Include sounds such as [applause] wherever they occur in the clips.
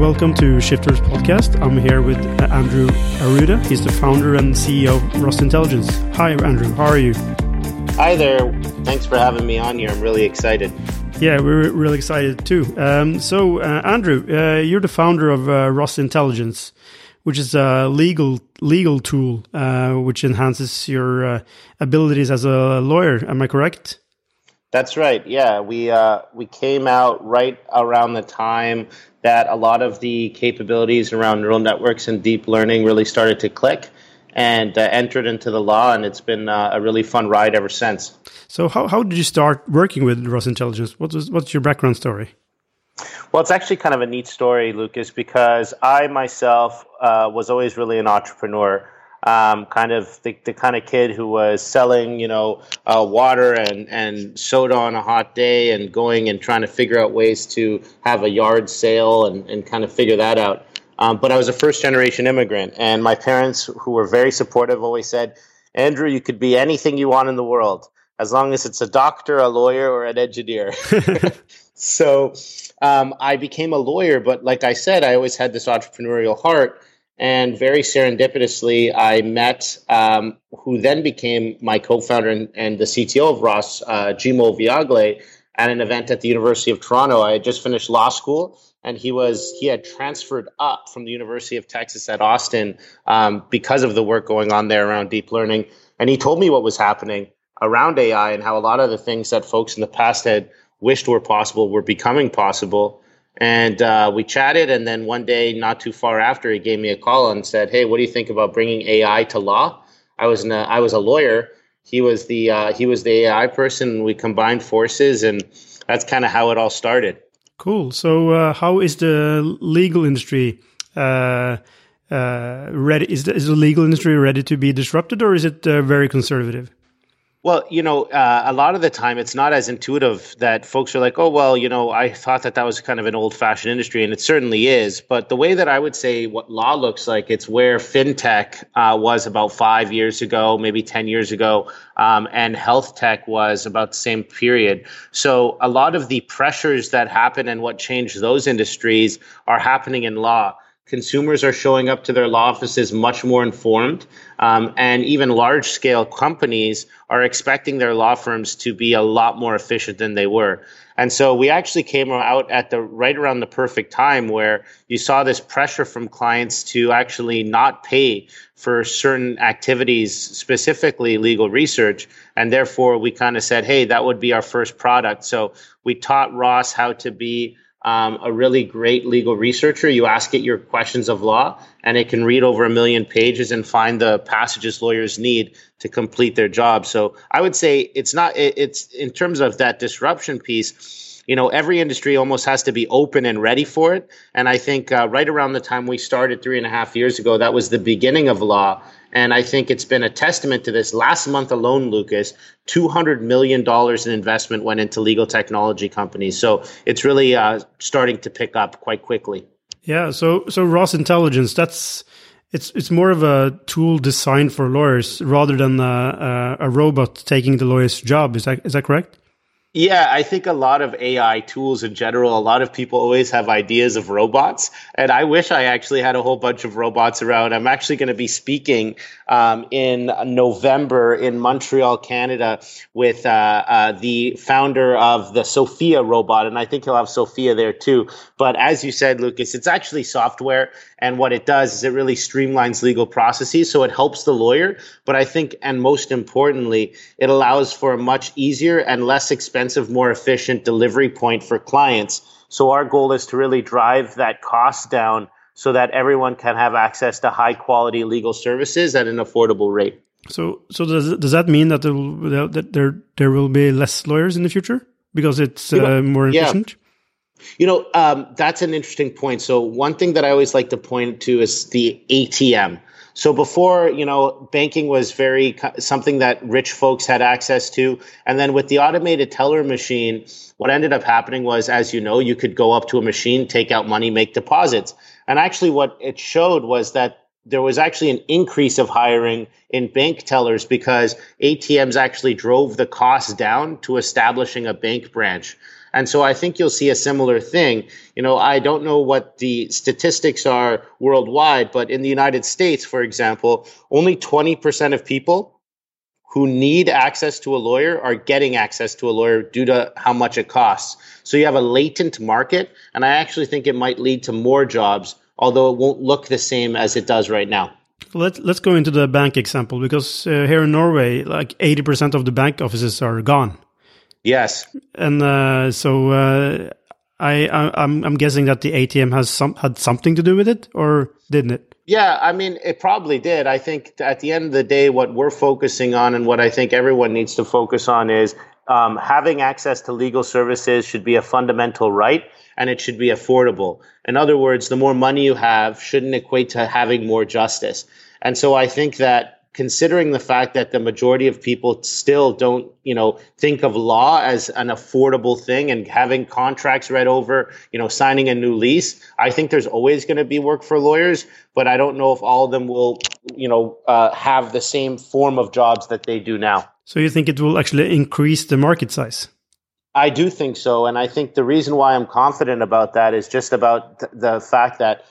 Welcome to Shifters Podcast. I'm here with uh, Andrew Arruda. He's the founder and CEO of Ross Intelligence. Hi, Andrew. How are you? Hi there. Thanks for having me on here. I'm really excited. Yeah, we're really excited too. Um, so, uh, Andrew, uh, you're the founder of uh, Ross Intelligence, which is a legal legal tool uh, which enhances your uh, abilities as a lawyer. Am I correct? That's right. Yeah, we we came out right around the time that a lot of the capabilities around neural networks and deep learning really started to click and uh, entered into the law, and it's been uh, a really fun ride ever since. So, how, how did you start working with Ross Intelligence? What was, what's your background story? Well, it's actually kind of a neat story, Lucas, because I myself uh, was always really an entrepreneur um, kind of the, the kind of kid who was selling, you know, uh, water and, and soda on a hot day and going and trying to figure out ways to have a yard sale and, and kind of figure that out. Um, but I was a first generation immigrant, and my parents, who were very supportive, always said, Andrew, you could be anything you want in the world as long as it's a doctor, a lawyer, or an engineer. [laughs] so um, I became a lawyer, but like I said, I always had this entrepreneurial heart. And very serendipitously, I met um, who then became my co-founder and, and the CTO of Ross, uh, Jimoh Ovbiagele, at an event at the University of Toronto. I had just finished law school, and he was he had transferred up from the University of Texas at Austin um, because of the work going on there around deep learning. And he told me what was happening around AI and how a lot of the things that folks in the past had wished were possible were becoming possible. And uh, we chatted, and then one day, not too far after, he gave me a call and said, "Hey, what do you think about bringing AI to law?" I was a, I was a lawyer. He was the uh, he was the AI person. We combined forces, and that's kind of how it all started. Cool. So, uh, how is the legal industry? Uh, uh, ready is the, is the legal industry ready to be disrupted, or is it uh, very conservative? Well, you know, uh, a lot of the time it's not as intuitive that folks are like, oh, well, you know, I thought that that was kind of an old fashioned industry, and it certainly is. But the way that I would say what law looks like, it's where fintech uh, was about five years ago, maybe 10 years ago, um, and health tech was about the same period. So a lot of the pressures that happen and what changed those industries are happening in law consumers are showing up to their law offices much more informed. Um, and even large scale companies are expecting their law firms to be a lot more efficient than they were. And so we actually came out at the right around the perfect time where you saw this pressure from clients to actually not pay for certain activities, specifically legal research. And therefore, we kind of said, hey, that would be our first product. So we taught Ross how to be um, a really great legal researcher. You ask it your questions of law, and it can read over a million pages and find the passages lawyers need to complete their job. So I would say it's not. It, it's in terms of that disruption piece. You know, every industry almost has to be open and ready for it. And I think uh, right around the time we started three and a half years ago, that was the beginning of law. And I think it's been a testament to this. Last month alone, Lucas, $200 million in investment went into legal technology companies. So it's really uh, starting to pick up quite quickly. Yeah. So, so Ross Intelligence, that's. It's it's more of a tool designed for lawyers rather than a, a, a robot taking the lawyer's job. Is that is that correct? Yeah, I think a lot of AI tools in general, a lot of people always have ideas of robots. And I wish I actually had a whole bunch of robots around. I'm actually going to be speaking um, in November in Montreal, Canada, with uh, uh, the founder of the Sophia robot. And I think he'll have Sophia there too. But as you said, Lucas, it's actually software. And what it does is it really streamlines legal processes. So it helps the lawyer. But I think, and most importantly, it allows for a much easier and less expensive, more efficient delivery point for clients. So our goal is to really drive that cost down so that everyone can have access to high quality legal services at an affordable rate. So, so does does that mean that there will, that there there will be less lawyers in the future because it's uh, more efficient? Yeah. You know, um, that's an interesting point. So one thing that I always like to point to is the ATM. So before, you know, banking was very something that rich folks had access to. And then with the automated teller machine, what ended up happening was, as you know, you could go up to a machine, take out money, make deposits. And actually what it showed was that there was actually an increase of hiring in bank tellers because ATMs actually drove the cost down to establishing a bank branch. And so I think you'll see a similar thing. You know, I don't know what the statistics are worldwide, but in the United States, for example, only 20% of people who need access to a lawyer are getting access to a lawyer due to how much it costs. So you have a latent market, and I actually think it might lead to more jobs, although it won't look the same as it does right now. Let's let's go into the bank example because uh, here in Norway, like eighty percent of the bank offices are gone. Yes. And uh, so uh, I, I am I'm guessing that the ATM has some had something to do with it, or didn't it? Yeah, I mean, it probably did. I think at the end of the day, what we're focusing on, and what I think everyone needs to focus on, is um, having access to legal services should be a fundamental right, and it should be affordable. In other words, the more money you have shouldn't equate to having more justice. And so I think that considering the fact that the majority of people still don't, you know, think of law as an affordable thing and having contracts read over, you know, signing a new lease, I think there's always going to be work for lawyers, but I don't know if all of them will, you know, uh, have the same form of jobs that they do now. So you think it will actually increase the market size? I do think so. And I think the reason why I'm confident about that is just about th- the fact that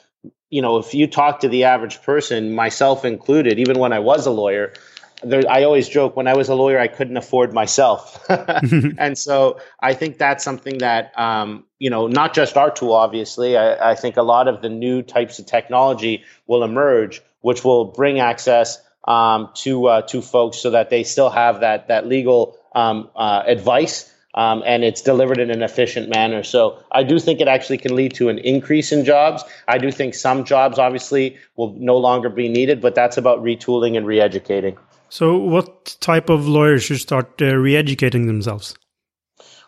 you know, if you talk to the average person, myself included, even when I was a lawyer, there, I always joke when I was a lawyer, I couldn't afford myself. [laughs] [laughs] and so I think that's something that, um, you know, not just our tool, obviously. I, I, think a lot of the new types of technology will emerge, which will bring access um, to uh, to folks so that they still have that that legal um, uh, advice um, and it's delivered in an efficient manner. So I do think it actually can lead to an increase in jobs. I do think some jobs obviously will no longer be needed, but that's about retooling and re-educating. So what type of lawyers should start uh, re-educating themselves?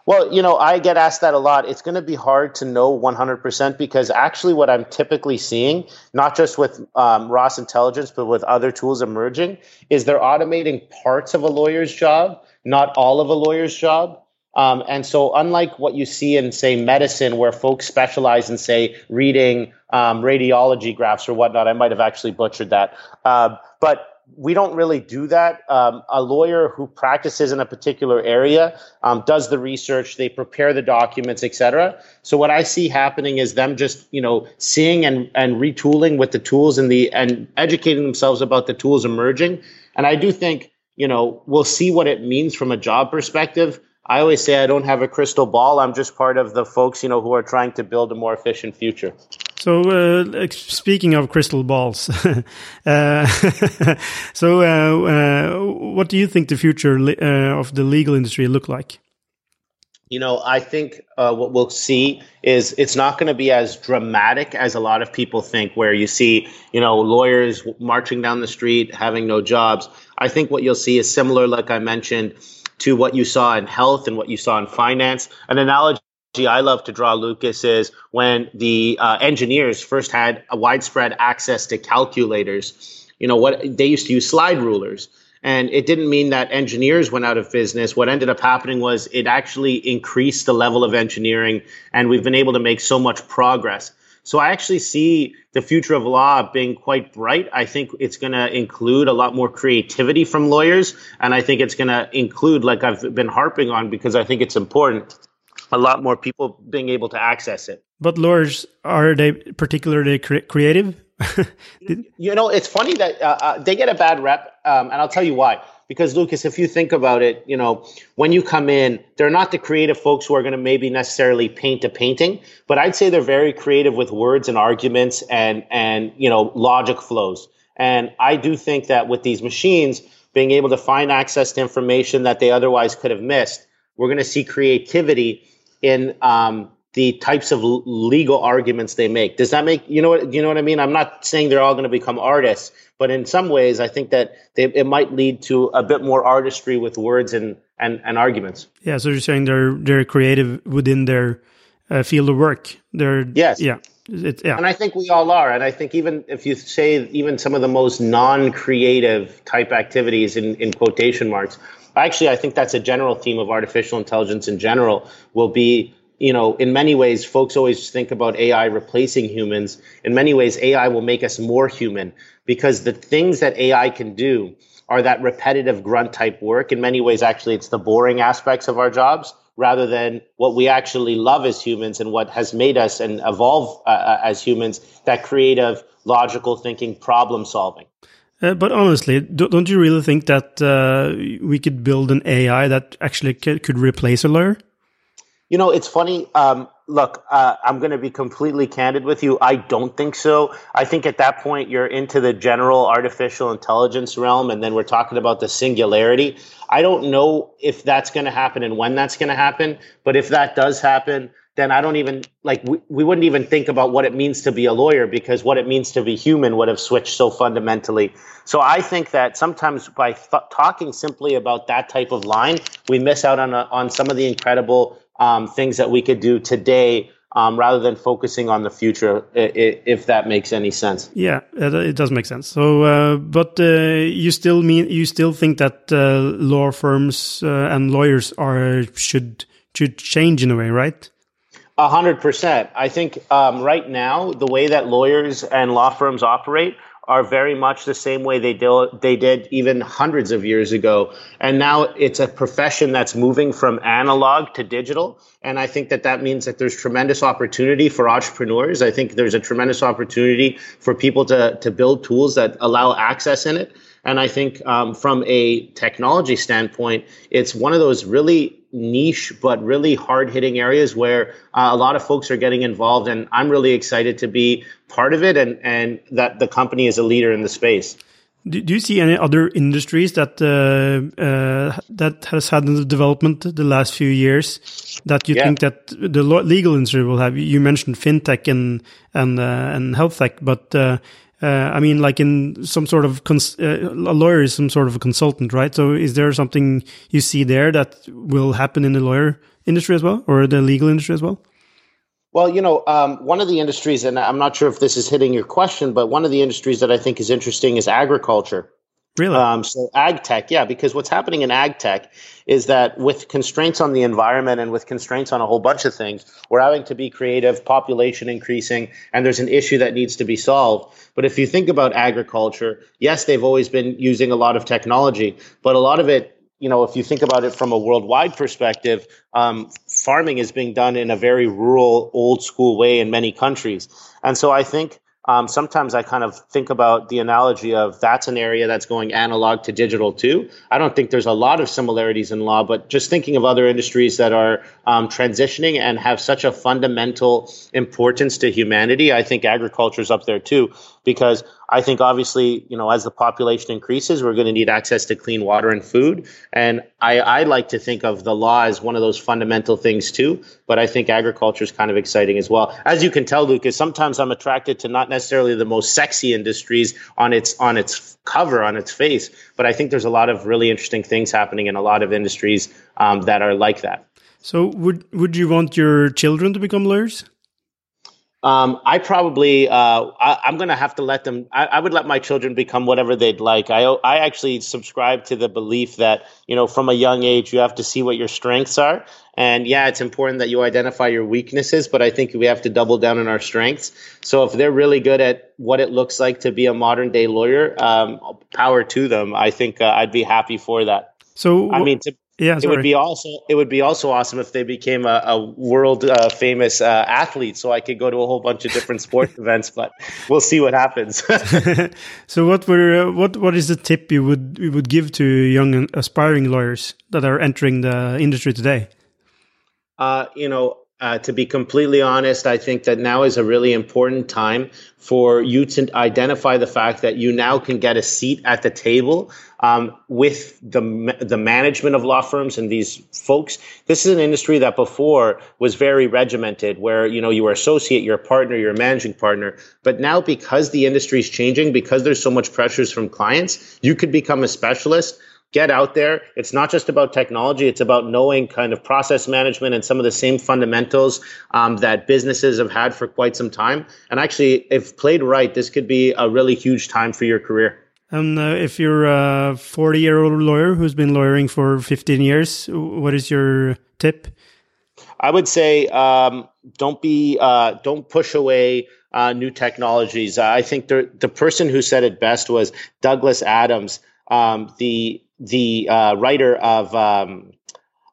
Well, you know, I get asked that a lot. It's going to be hard to know 100% because actually, what I'm typically seeing, not just with um, Ross Intelligence, but with other tools emerging, is they're automating parts of a lawyer's job, not all of a lawyer's job. Um, and so, unlike what you see in, say, medicine, where folks specialize in, say, reading um, radiology graphs or whatnot, I might have actually butchered that. Uh, but we don't really do that. Um, a lawyer who practices in a particular area um, does the research, they prepare the documents, etc. So what I see happening is them just you know seeing and and retooling with the tools and the and educating themselves about the tools emerging. And I do think you know we'll see what it means from a job perspective. I always say I don't have a crystal ball. I'm just part of the folks, you know, who are trying to build a more efficient future. So, uh, speaking of crystal balls, [laughs] uh, [laughs] so uh, uh, what do you think the future uh, of the legal industry look like? You know, I think uh, what we'll see is it's not going to be as dramatic as a lot of people think, where you see, you know, lawyers marching down the street having no jobs. I think what you'll see is similar, like I mentioned to what you saw in health and what you saw in finance. An analogy I love to draw, Lucas, is when the uh, engineers first had a widespread access to calculators. You know what they used to use slide rulers, and it didn't mean that engineers went out of business. What ended up happening was it actually increased the level of engineering, and we've been able to make so much progress. So I actually see the future of law being quite bright. I think it's going to include a lot more creativity from lawyers. And I think it's going to include, like I've been harping on, because I think it's important, a lot more people being able to access it. But lawyers, are they particularly cre creative? [laughs] you know, it's funny that uh, uh, they get a bad rep. Um, and I'll tell you why because Lucas, if you think about it, you know, when you come in, they're not the creative folks who are going to maybe necessarily paint a painting, but I'd say they're very creative with words and arguments and and you know logic flows. And I do think that with these machines being able to find access to information that they otherwise could have missed, we're going to see creativity in um, the types of legal arguments they make. Does that make you know what you know what I mean? I'm not saying they're all going to become artists, but in some ways, I think that they, it might lead to a bit more artistry with words and and, and arguments. Yeah, so you're saying they're they're creative within their uh, field of work. They're yes, yeah. It, yeah. And I think we all are. And I think even if you say even some of the most non-creative type activities in, in quotation marks, actually, I think that's a general theme of artificial intelligence in general will be you know, in many ways, folks always think about AI replacing humans. In many ways, AI will make us more human because the things that AI can do are that repetitive grunt type work. In many ways, actually, it's the boring aspects of our jobs rather than what we actually love as humans and what has made us and evolve uh, uh as humans that creative, logical thinking, problem solving. Uh, but honestly, don't you really think that uh, we could build an AI that actually could replace a lawyer? You know, it's funny. Um, look, uh, I'm going to be completely candid with you. I don't think so. I think at that point you're into the general artificial intelligence realm, and then we're talking about the singularity. I don't know if that's going to happen and when that's going to happen. But if that does happen, then I don't even like we, we wouldn't even think about what it means to be a lawyer because what it means to be human would have switched so fundamentally. So I think that sometimes by th- talking simply about that type of line, we miss out on a, on some of the incredible um, things that we could do today um, rather than focusing on the future, if that makes any sense. Yeah, it does make sense. So, uh, but uh, you still mean you still think that uh, law firms uh, and lawyers are should should change in a way, right? A hundred percent. I think um, right now the way that lawyers and law firms operate are very much the same way they did, they did even hundreds of years ago. And now it's a profession that's moving from analog to digital. And I think that that means that there's tremendous opportunity for entrepreneurs. I think there's a tremendous opportunity for people to, to build tools that allow access in it. And I think um, from a technology standpoint, it's one of those really niche but really hard hitting areas where uh, a lot of folks are getting involved. And I'm really excited to be part of it and, and that the company is a leader in the space. Do, do you see any other industries that uh, uh, that has had the development the last few years that you yeah. think that the legal industry will have? You mentioned fintech and and uh, and health tech, but uh, uh, I mean, like in some sort of cons- uh, a lawyer is some sort of a consultant, right? So, is there something you see there that will happen in the lawyer industry as well, or the legal industry as well? Well, you know, um, one of the industries, and I'm not sure if this is hitting your question, but one of the industries that I think is interesting is agriculture. Really? Um, so ag tech, yeah, because what's happening in ag tech is that with constraints on the environment and with constraints on a whole bunch of things, we're having to be creative, population increasing, and there's an issue that needs to be solved. But if you think about agriculture, yes, they've always been using a lot of technology, but a lot of it you know, if you think about it from a worldwide perspective, um, farming is being done in a very rural, old school way in many countries. And so I think um, sometimes I kind of think about the analogy of that's an area that's going analog to digital too. I don't think there's a lot of similarities in law, but just thinking of other industries that are um, transitioning and have such a fundamental importance to humanity, I think agriculture is up there too, because I think obviously, you know, as the population increases, we're going to need access to clean water and food. And I, I like to think of the law as one of those fundamental things too. But I think agriculture is kind of exciting as well. As you can tell, Lucas, sometimes I'm attracted to not necessarily the most sexy industries on its on its cover, on its face, but I think there's a lot of really interesting things happening in a lot of industries um, that are like that. So, would would you want your children to become lawyers? Um, I probably uh, I, am going to have to let them. I, I, would let my children become whatever they'd like. I I actually subscribe to the belief that you know from a young age you have to see what your strengths are. And yeah, it's important that you identify your weaknesses, but I think we have to double down on our strengths. So if they're really good at what it looks like to be a modern day lawyer, um, power to them. I think uh, I'd be happy for that. So I mean, to, yeah, it would be also it would be also awesome if they became a, a world uh, famous uh, athlete, so I could go to a whole bunch of different sports [laughs] events. But we'll see what happens. [laughs] so, what were uh, what what is the tip you would you would give to young aspiring lawyers that are entering the industry today? Uh, you know, uh, to be completely honest, I think that now is a really important time for you to identify the fact that you now can get a seat at the table um, with the the management of law firms and these folks. This is an industry that before was very regimented, where you know you were associate, you're a partner, you're a managing partner. But now, because the industry is changing, because there's so much pressures from clients, you could become a specialist get out there. It's not just about technology. It's about knowing kind of process management and some of the same fundamentals um, that businesses have had for quite some time. And actually, if played right, this could be a really huge time for your career. And uh, if you're a 40 year old lawyer who's been lawyering for 15 years, what is your tip? I would say um, don't be uh, don't push away uh, new technologies. I think the the person who said it best was Douglas Adams. Um, the the uh, writer of um,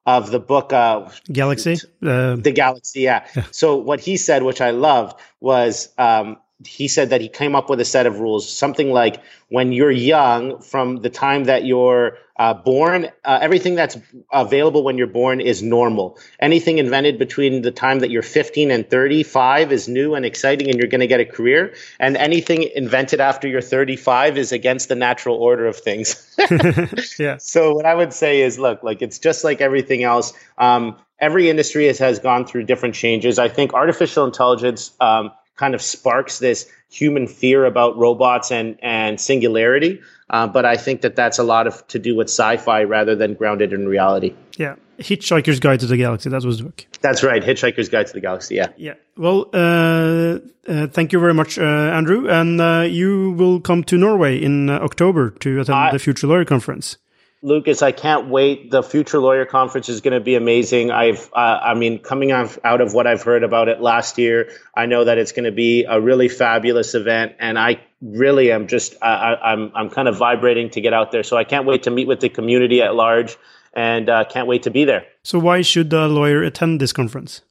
of the book uh, Galaxy, uh, the Galaxy. Yeah. yeah. So what he said, which I loved, was um, he said that he came up with a set of rules, something like when you're young, from the time that you're uh, born, uh, everything that's available when you're born is normal. Anything invented between the time that you're 15 and 35 is new and exciting, and you're going to get a career. And anything invented after you're 35 is against the natural order of things. [laughs] [laughs] yeah. So what I would say is, look, like it's just like everything else. Um, every industry has, has gone through different changes. I think artificial intelligence. Um, kind of sparks this human fear about robots and and singularity. Uh, but I think that that's a lot of to do with sci-fi rather than grounded in reality. Yeah, Hitchhiker's Guide to the Galaxy. That was the book. That's right, Hitchhiker's Guide to the Galaxy. Yeah. Yeah. Well, uh, uh, thank you very much, uh, Andrew. And uh, you will come to Norway in uh, October to attend the Future Lawyer Conference. Lucas, I can't wait. The Future Lawyer Conference is going to be amazing. I've, uh, I mean, coming out, of what I've heard about it last year, I know that it's going to be a really fabulous event, and I really am just, I, I'm, I'm kind of vibrating to get out there. So I can't wait to meet with the community at large, and uh, can't wait to be there. So why should a lawyer attend this conference?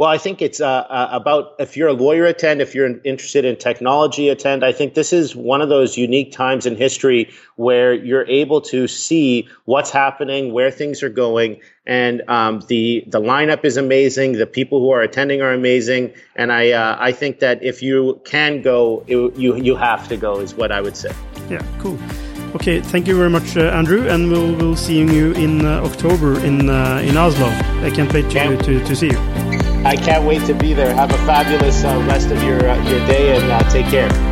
Well, I think it's uh, uh, about if you're a lawyer, attend. If you're interested in technology, attend. I think this is one of those unique times in history where you're able to see what's happening, where things are going, and um, the the lineup is amazing. The people who are attending are amazing, and I uh, I think that if you can go, it, you you have to go. Is what I would say. Yeah, cool. Okay, thank you very much, uh, Andrew, and we'll we'll see you in uh, October in uh, in Oslo. I can't wait to, to, to see you. I can't wait to be there. Have a fabulous uh, rest of your uh, your day and uh, take care.